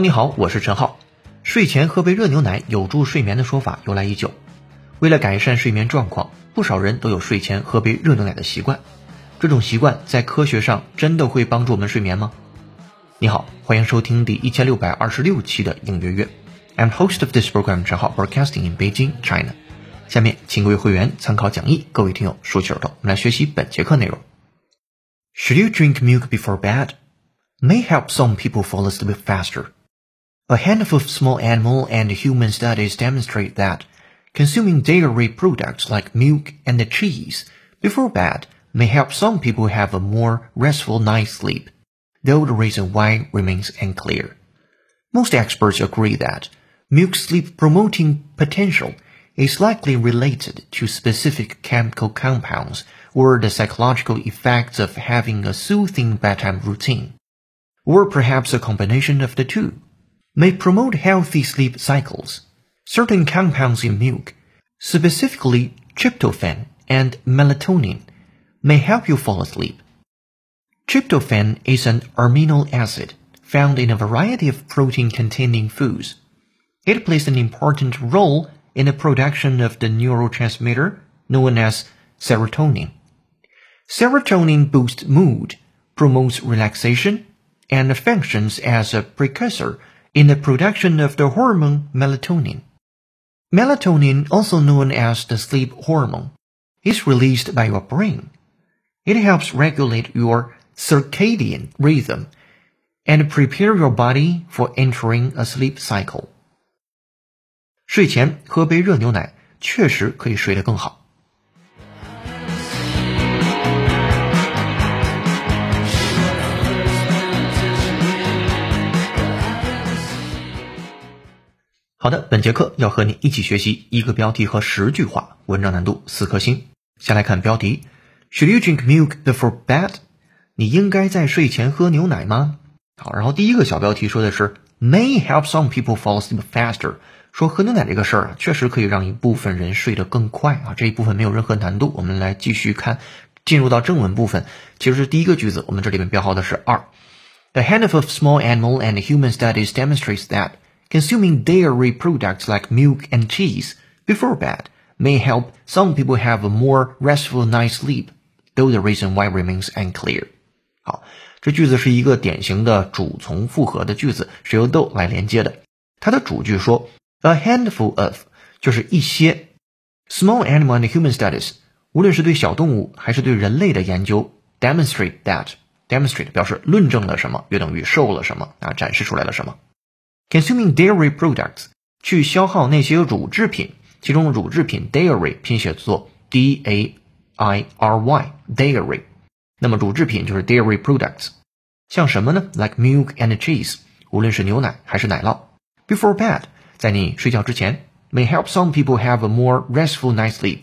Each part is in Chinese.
你好，我是陈浩。睡前喝杯热牛奶有助睡眠的说法由来已久。为了改善睡眠状况，不少人都有睡前喝杯热牛奶的习惯。这种习惯在科学上真的会帮助我们睡眠吗？你好，欢迎收听第一千六百二十六期的影月月。I'm host of this program，陈浩，broadcasting in Beijing, China。下面请各位会员参考讲义，各位听友竖起耳朵，我们来学习本节课内容。Should you drink milk before bed? May help some people fall asleep faster. A handful of small animal and human studies demonstrate that consuming dairy products like milk and cheese before bed may help some people have a more restful night's sleep, though the reason why remains unclear. Most experts agree that milk's sleep promoting potential is likely related to specific chemical compounds or the psychological effects of having a soothing bedtime routine, or perhaps a combination of the two may promote healthy sleep cycles. Certain compounds in milk, specifically tryptophan and melatonin, may help you fall asleep. Tryptophan is an amino acid found in a variety of protein-containing foods. It plays an important role in the production of the neurotransmitter known as serotonin. Serotonin boosts mood, promotes relaxation, and functions as a precursor in the production of the hormone melatonin. Melatonin, also known as the sleep hormone, is released by your brain. It helps regulate your circadian rhythm and prepare your body for entering a sleep cycle. 睡前喝杯热牛奶确实可以睡得更好。 好的，本节课要和你一起学习一个标题和十句话，文章难度四颗星。先来看标题：Should you drink milk before bed？你应该在睡前喝牛奶吗？好，然后第一个小标题说的是 May help some people fall asleep faster，说喝牛奶这个事儿啊，确实可以让一部分人睡得更快啊，这一部分没有任何难度。我们来继续看，进入到正文部分，其实是第一个句子，我们这里面标号的是二。A handful of small animal and human studies demonstrates that Consuming dairy products like milk and cheese before bed may help some people have a more restful night's sleep, though the reason why remains unclear. 好，这句子是一个典型的主从复合的句子，是由 though 来连接的。它的主句说 a handful of 就是一些 small animal and human studies，无论是对小动物还是对人类的研究，demonstrate that demonstrate 表示论证了什么，约等于 show 了什么啊，展示出来了什么。 Consuming dairy products，去消耗那些乳制品，其中乳制品 dairy 拼写作 d a i r y dairy，那么乳制品就是 dairy products，像什么呢？Like milk and cheese，无论是牛奶还是奶酪。Before bed，在你睡觉之前，may help some people have a more restful night's sleep，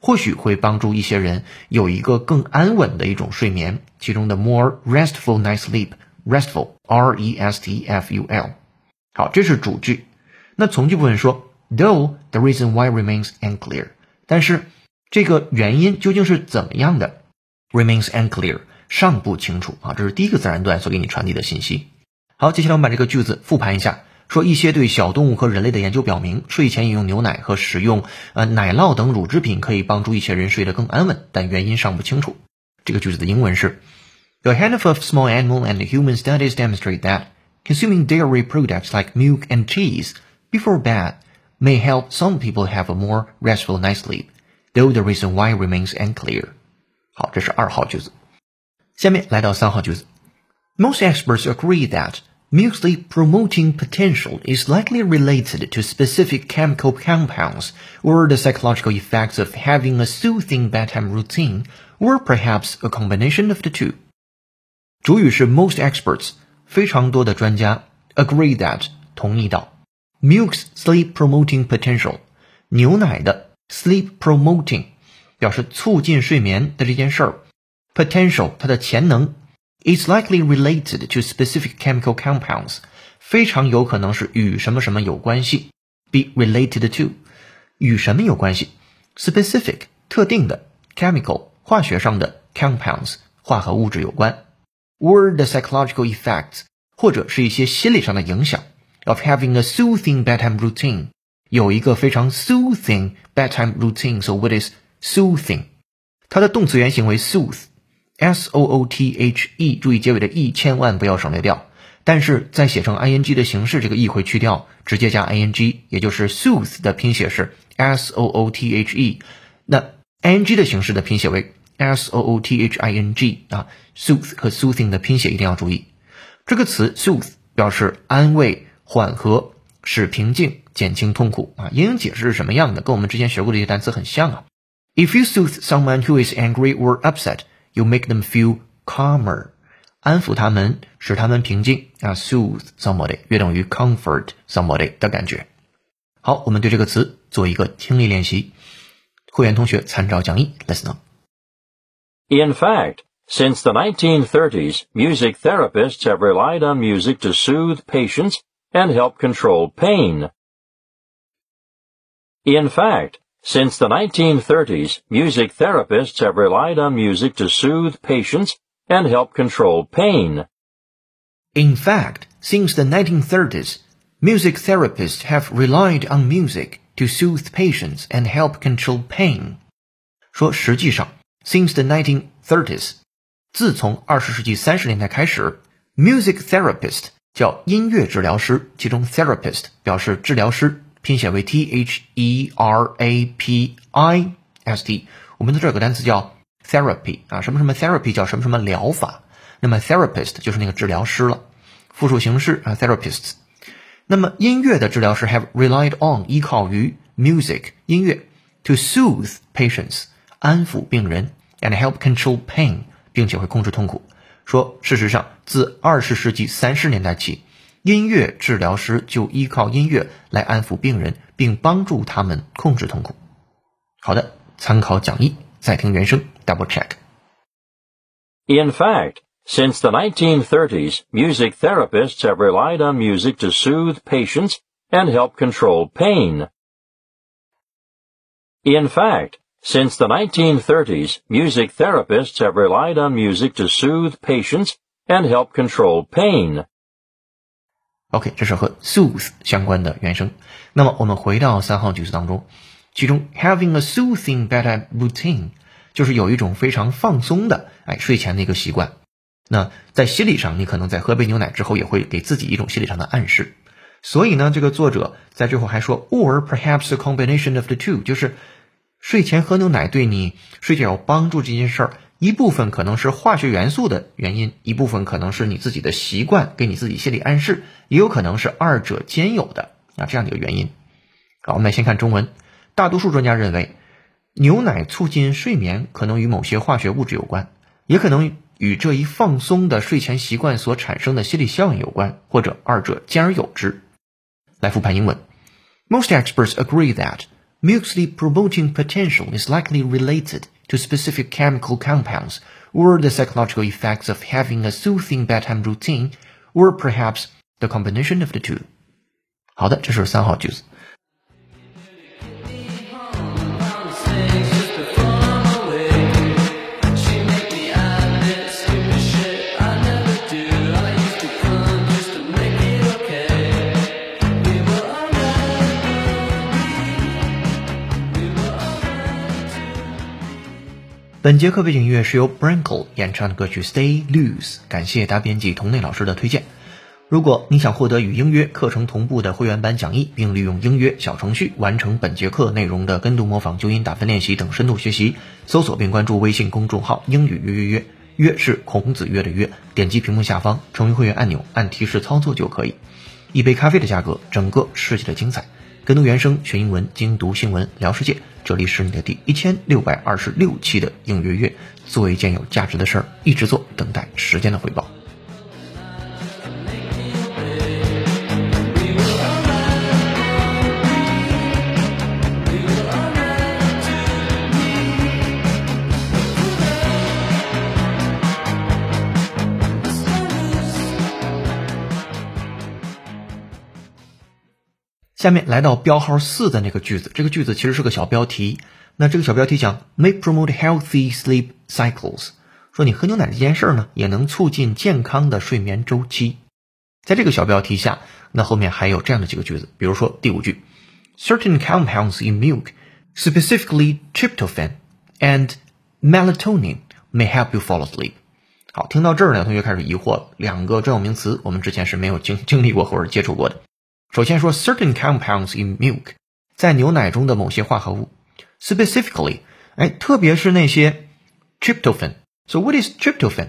或许会帮助一些人有一个更安稳的一种睡眠。其中的 more restful night's sleep，restful r e s t f u l。 好，这是主句。那从句部分说，though the reason why remains unclear，但是这个原因究竟是怎么样的，remains unclear，尚不清楚啊。这是第一个自然段所给你传递的信息。好，接下来我们把这个句子复盘一下，说一些对小动物和人类的研究表明，睡前饮用牛奶和食用呃奶酪等乳制品可以帮助一些人睡得更安稳，但原因尚不清楚。这个句子的英文是：A handful of small animal and human studies demonstrate that Consuming dairy products like milk and cheese before bed may help some people have a more restful night's sleep, though the reason why remains unclear. 好，这是二号句子。下面来到三号句子。Most experts agree that milk sleep promoting potential is likely related to specific chemical compounds or the psychological effects of having a soothing bedtime routine, or perhaps a combination of the two. 主语是 most experts。 非常多的专家 agree that 同意到 milk's sleep promoting potential 牛奶的 sleep promoting 表示促进睡眠的这件事儿 potential 它的潜能 is likely related to specific chemical compounds 非常有可能是与什么什么有关系 be related to 与什么有关系 specific 特定的 chemical 化学上的 compounds 化合物质有关 or the psychological effects 或者是一些心理上的影响。Of having a soothing bedtime routine，有一个非常 soothing bedtime routine，so what is soothing？它的动词原形为 soothe，s o o t h e，注意结尾的 e 千万不要省略掉。但是在写成 ing 的形式，这个 e 会去掉，直接加 ing，也就是 soothe 的拼写是 s o o t h e，那 ing 的形式的拼写为 s o o t h i n g 啊，sooth 和 soothing 的拼写一定要注意。这个词 soothe 表示安慰、缓和、使平静、减轻痛苦啊。英英解释是什么样的？跟我们之前学过的一些单词很像啊。If you soothe someone who is angry or upset, you make them feel calmer. 安抚他们，使他们平静啊，soothe somebody 约等于 comfort somebody 的感觉。好，我们对这个词做一个听力练习。会员同学参照讲义，listen In fact, since the 1930s, music therapists have relied on music to soothe patients and help control pain. In fact, since the 1930s, music therapists have relied on music to soothe patients and help control pain. In fact, since the 1930s, music therapists have relied on music to soothe patients and help control pain. 说实际上 ，since the 1930s，自从二十世纪三十年代开始，music therapist 叫音乐治疗师，其中 therapist 表示治疗师，拼写为 t h e r a p i s t。我们在这有个单词叫 therapy 啊，什么什么 therapy 叫什么什么疗法，那么 therapist 就是那个治疗师了，复数形式啊 therapists。那么音乐的治疗师 have relied on 依靠于 music 音乐 to soothe patients 安抚病人 and help control pain 并且会控制痛苦。说事实上，自二十世纪三十年代起，音乐治疗师就依靠音乐来安抚病人，并帮助他们控制痛苦。好的，参考讲义。再听原声，double check。In fact, since the 1930s, music therapists have relied on music to soothe patients and help control pain. In fact, since the 1930s, music therapists have relied on music to soothe patients and help control pain. OK，这是和 soothe 相关的原声。那么我们回到三号句子当中。其中，having a soothing bedtime routine 就是有一种非常放松的哎睡前的一个习惯。那在心理上，你可能在喝杯牛奶之后，也会给自己一种心理上的暗示。所以呢，这个作者在最后还说，or perhaps a combination of the two，就是睡前喝牛奶对你睡觉有帮助这件事儿，一部分可能是化学元素的原因，一部分可能是你自己的习惯给你自己心理暗示，也有可能是二者兼有的啊这样的一个原因。好，我们来先看中文。大多数专家认为，牛奶促进睡眠可能与某些化学物质有关，也可能与这一放松的睡前习惯所产生的心理效应有关，或者二者兼而有之。来复盘英文：Most experts agree that milk sleep promoting potential is likely related to specific chemical compounds or the psychological effects of having a soothing bedtime routine, or perhaps the combination of the two。好的，这是三号句子。 本节课背景音乐是由 Brinkle 演唱的歌曲《Stay Loose》，感谢大编辑童内老师的推荐。如果你想获得与音乐课程同步的会员版讲义，并利用音乐小程序完成本节课内容的跟读、模仿、纠音、打分练习等深度学习，搜索并关注微信公众号“英语约约约”，约是孔子约的约，点击屏幕下方成为会员按钮，按提示操作就可以。一杯咖啡的价格，整个世界的精彩。跟读原声学英文，精读新闻聊世界。这里是你的第一千六百二十六期的应月月，做一件有价值的事儿，一直做，等待时间的回报。下面来到标号四的那个句子，这个句子其实是个小标题。那这个小标题讲 may promote healthy sleep cycles，说你喝牛奶这件事儿呢，也能促进健康的睡眠周期。在这个小标题下，那后面还有这样的几个句子，比如说第五句，Certain compounds in milk, specifically tryptophan and melatonin, may help you fall asleep。好，听到这儿呢，同学开始疑惑了。两个专有名词，我们之前是没有经经历过或者接触过的。首先说，certain compounds in milk，在牛奶中的某些化合物，specifically，哎，特别是那些 tryptophan。So what is tryptophan？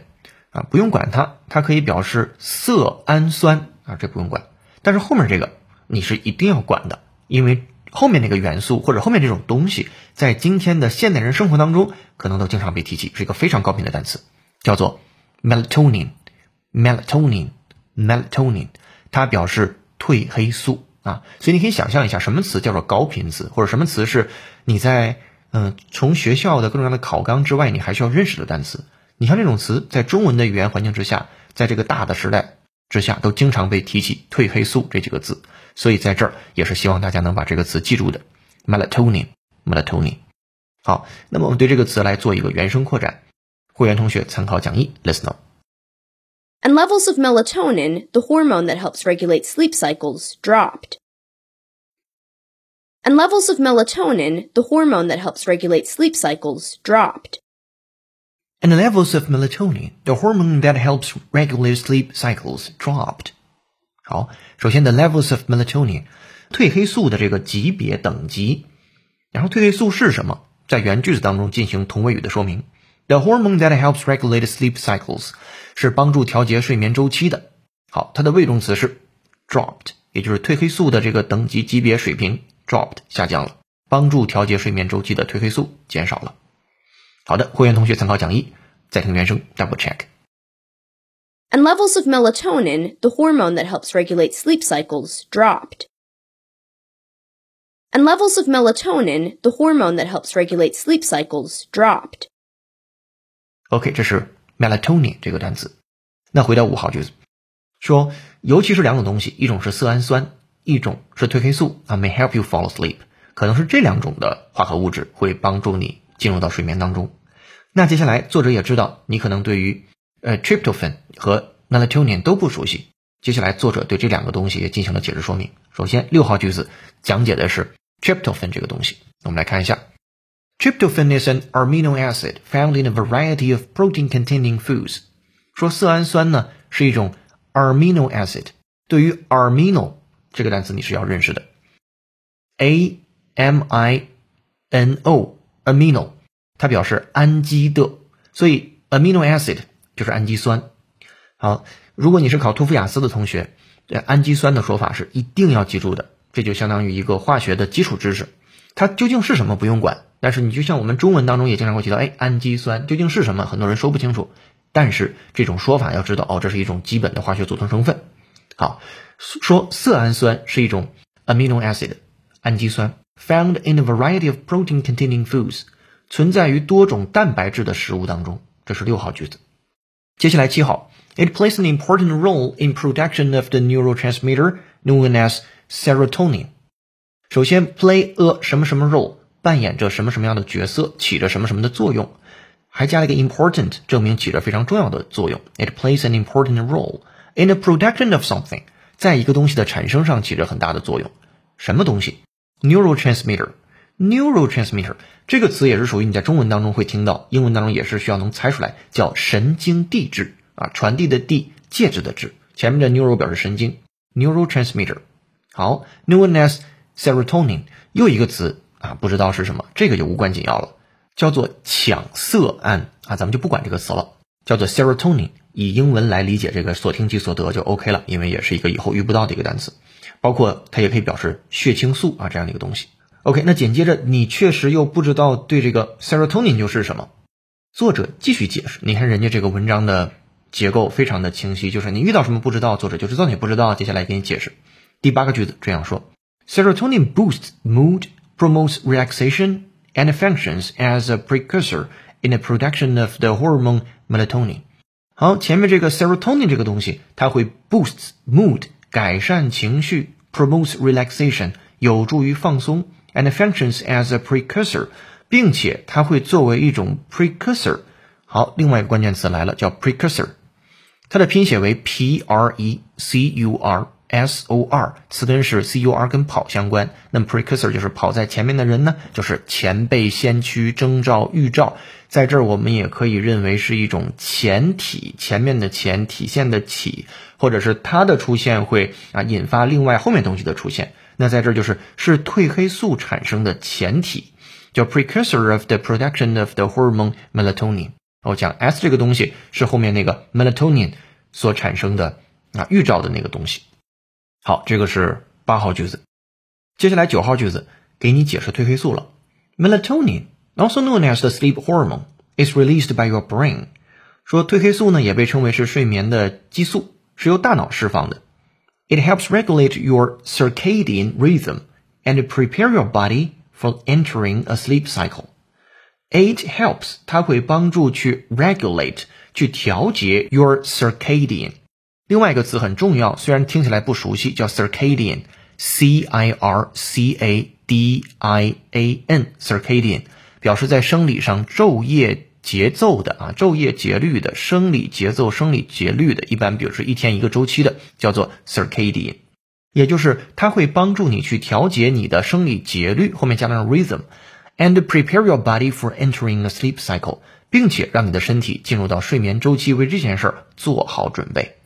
啊，不用管它，它可以表示色氨酸啊，这不用管。但是后面这个你是一定要管的，因为后面那个元素或者后面这种东西，在今天的现代人生活当中，可能都经常被提起，是一个非常高频的单词，叫做。melatonin，melatonin，melatonin，它表示褪黑素啊，所以你可以想象一下，什么词叫做高频词，或者什么词是你在嗯从学校的各种各样的考纲之外，你还需要认识的单词。你像这种词，在中文的语言环境之下，在这个大的时代之下，都经常被提起褪黑素这几个字。所以在这儿也是希望大家能把这个词记住的，melatonin，melatonin。好，那么我们对这个词来做一个原声扩展。会员同学参考讲义，Let's know. And levels of melatonin, the hormone that helps regulate sleep cycles, dropped. And levels of melatonin, the hormone that helps regulate sleep cycles, dropped. And the levels of melatonin, the hormone that helps regulate sleep cycles, dropped. 好，首先 the levels of melatonin，褪黑素的这个级别等级，然后褪黑素是什么，在原句子当中进行同位语的说明。 The hormone that helps regulate sleep cycles 是帮助调节睡眠周期的。好，它的谓动词是 dropped，也就是褪黑素的这个等级级别水平 dropped 下降了，帮助调节睡眠周期的褪黑素减少了。好的，会员同学参考讲义，再听原声 double check。And levels of melatonin, the hormone that helps regulate sleep cycles, dropped. And levels of melatonin, the hormone that helps regulate sleep cycles, dropped. OK，这是 melatonin 这个单词。那回到五号句子，说尤其是两种东西，一种是色氨酸，一种是褪黑素啊，may help you fall asleep，可能是这两种的化合物质会帮助你进入到睡眠当中。那接下来作者也知道你可能对于呃 tryptophan 和 melatonin 都不熟悉，接下来作者对这两个东西也进行了解释说明。首先六号句子讲解的是 tryptophan 这个东西，我们来看一下。Tryptophan is an amino acid found in a variety of protein-containing foods。说色氨酸呢是一种 amino acid。对于 amino 这个单词你是要认识的，a m i n o amino，它表示氨基的，所以 amino acid 就是氨基酸。好，如果你是考托福雅思的同学，氨基酸的说法是一定要记住的，这就相当于一个化学的基础知识。它究竟是什么不用管，但是你就像我们中文当中也经常会提到，哎，氨基酸究竟是什么？很多人说不清楚。但是这种说法要知道，哦，这是一种基本的化学组成成分。好，说色氨酸是一种 amino acid 氨基酸，found in a variety of protein-containing foods，存在于多种蛋白质的食物当中。这是六号句子。接下来七号，it plays an important role in production of the neurotransmitter known as serotonin。首先，play a 什么什么 role，扮演着什么什么样的角色，起着什么什么的作用，还加了一个 important，证明起着非常重要的作用。It plays an important role in the production of something，在一个东西的产生上起着很大的作用。什么东西？neurotransmitter，neurotransmitter 这个词也是属于你在中文当中会听到，英文当中也是需要能猜出来，叫神经递质啊，传递的递，介质的质，前面的 neuro 表示神经，neurotransmitter。好，known as Serotonin 又一个词啊，不知道是什么，这个就无关紧要了，叫做羟色胺啊，咱们就不管这个词了，叫做 serotonin，以英文来理解这个所听即所得就 OK 了，因为也是一个以后遇不到的一个单词，包括它也可以表示血清素啊这样的一个东西。OK，那紧接着你确实又不知道对这个 serotonin 就是什么，作者继续解释，你看人家这个文章的结构非常的清晰，就是你遇到什么不知道，作者就知道你不知道，接下来给你解释。第八个句子这样说。Serotonin boosts mood, promotes relaxation, and functions as a precursor in the production of the hormone melatonin. 好，前面这个 serotonin 这个东西，它会 boost mood 改善情绪，promotes relaxation 有助于放松，and functions as a precursor，并且它会作为一种 precursor。好，另外一个关键词来了，叫 precursor。 它的拼写为 P R E C U R S O R，词根是 C U R，跟跑相关。那么 precursor 就是跑在前面的人呢，就是前辈、先驱、征兆、预兆。在这儿我们也可以认为是一种前体，前面的前体现的起，或者是它的出现会啊引发另外后面东西的出现。那在这儿就是是褪黑素产生的前体，叫 precursor of the production of the hormone melatonin。我讲 S 这个东西是后面那个 melatonin 所产生的啊预兆的那个东西。好，这个是八号句子。接下来九号句子给你解释褪黑素了。Melatonin, also known as the sleep hormone, is released by your brain。说褪黑素呢也被称为是睡眠的激素，是由大脑释放的。It helps regulate your circadian rhythm and prepare your body for entering a sleep cycle. It helps，它会帮助去 regulate，去调节 your circadian。 另外一个词很重要，虽然听起来不熟悉，叫 circadian，c i r c a d i a n，circadian 表示在生理上昼夜节奏的啊，昼夜节律的生理节奏、生理节律的，一般比如说一天一个周期的，叫做 circadian，也就是它会帮助你去调节你的生理节律，后面加上 rhythm。and prepare your body for entering a sleep cycle，并且让你的身体进入到睡眠周期，为这件事儿做好准备。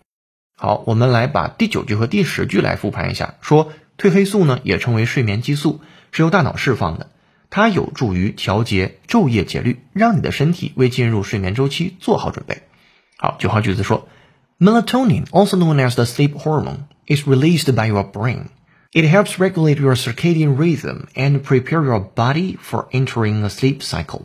好，我们来把第九句和第十句来复盘一下。说褪黑素呢，也称为睡眠激素，是由大脑释放的，它有助于调节昼夜节律，让你的身体为进入睡眠周期做好准备。好，九号句子说，Melatonin, also known as the sleep hormone, is released by your brain. It helps regulate your circadian rhythm and prepare your body for entering a sleep cycle.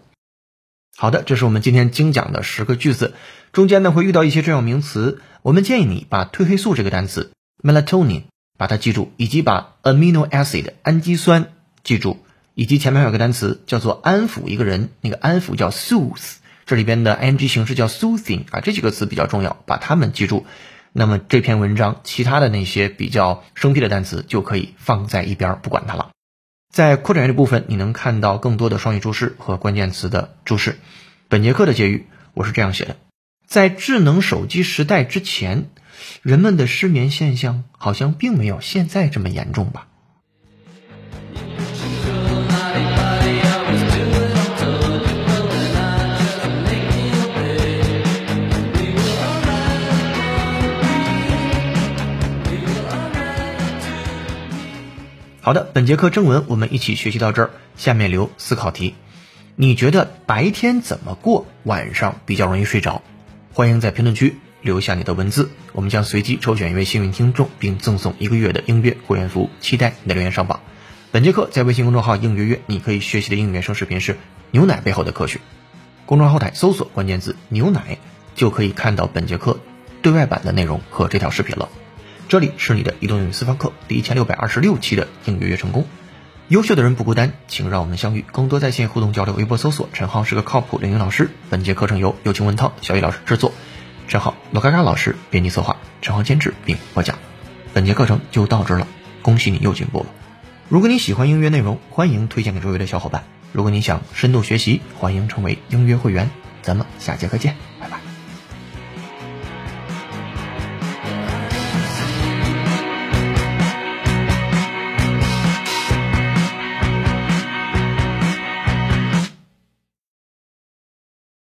好的，这是我们今天精讲的十个句子，中间呢会遇到一些重要名词，我们建议你把褪黑素这个单词 melatonin 把它记住，以及把 amino acid 氨基酸记住，以及前面还有个单词叫做安抚一个人，那个安抚叫 soothe，这里边的 ing 形式叫 soothing 啊，这几个词比较重要，把它们记住。那么这篇文章其他的那些比较生僻的单词就可以放在一边不管它了。在扩展阅读部分，你能看到更多的双语注释和关键词的注释。本节课的结语我是这样写的：在智能手机时代之前，人们的失眠现象好像并没有现在这么严重吧。好的，本节课正文我们一起学习到这儿。下面留思考题：你觉得白天怎么过，晚上比较容易睡着？欢迎在评论区留下你的文字，我们将随机抽选一位幸运听众，并赠送一个月的音乐会员服务。期待你的留言上榜。本节课在微信公众号“应约约”，你可以学习的英语原声视频是牛奶背后的科学。公众号后台搜索关键字“牛奶”，就可以看到本节课对外版的内容和这条视频了。这里是你的移动英语私房课第一千六百二十六期的应约约成功。优秀的人不孤单，请让我们相遇。更多在线互动交流，微博搜索“陈浩是个靠谱的英语老师”。本节课程由友情文涛、小雨老师制作，陈浩、罗嘎嘎老师编辑策划，陈浩监制并播讲。本节课程就到这了，恭喜你又进步了。如果你喜欢音乐内容，欢迎推荐给周围的小伙伴。如果你想深度学习，欢迎成为音乐会员。咱们下节课见，拜拜。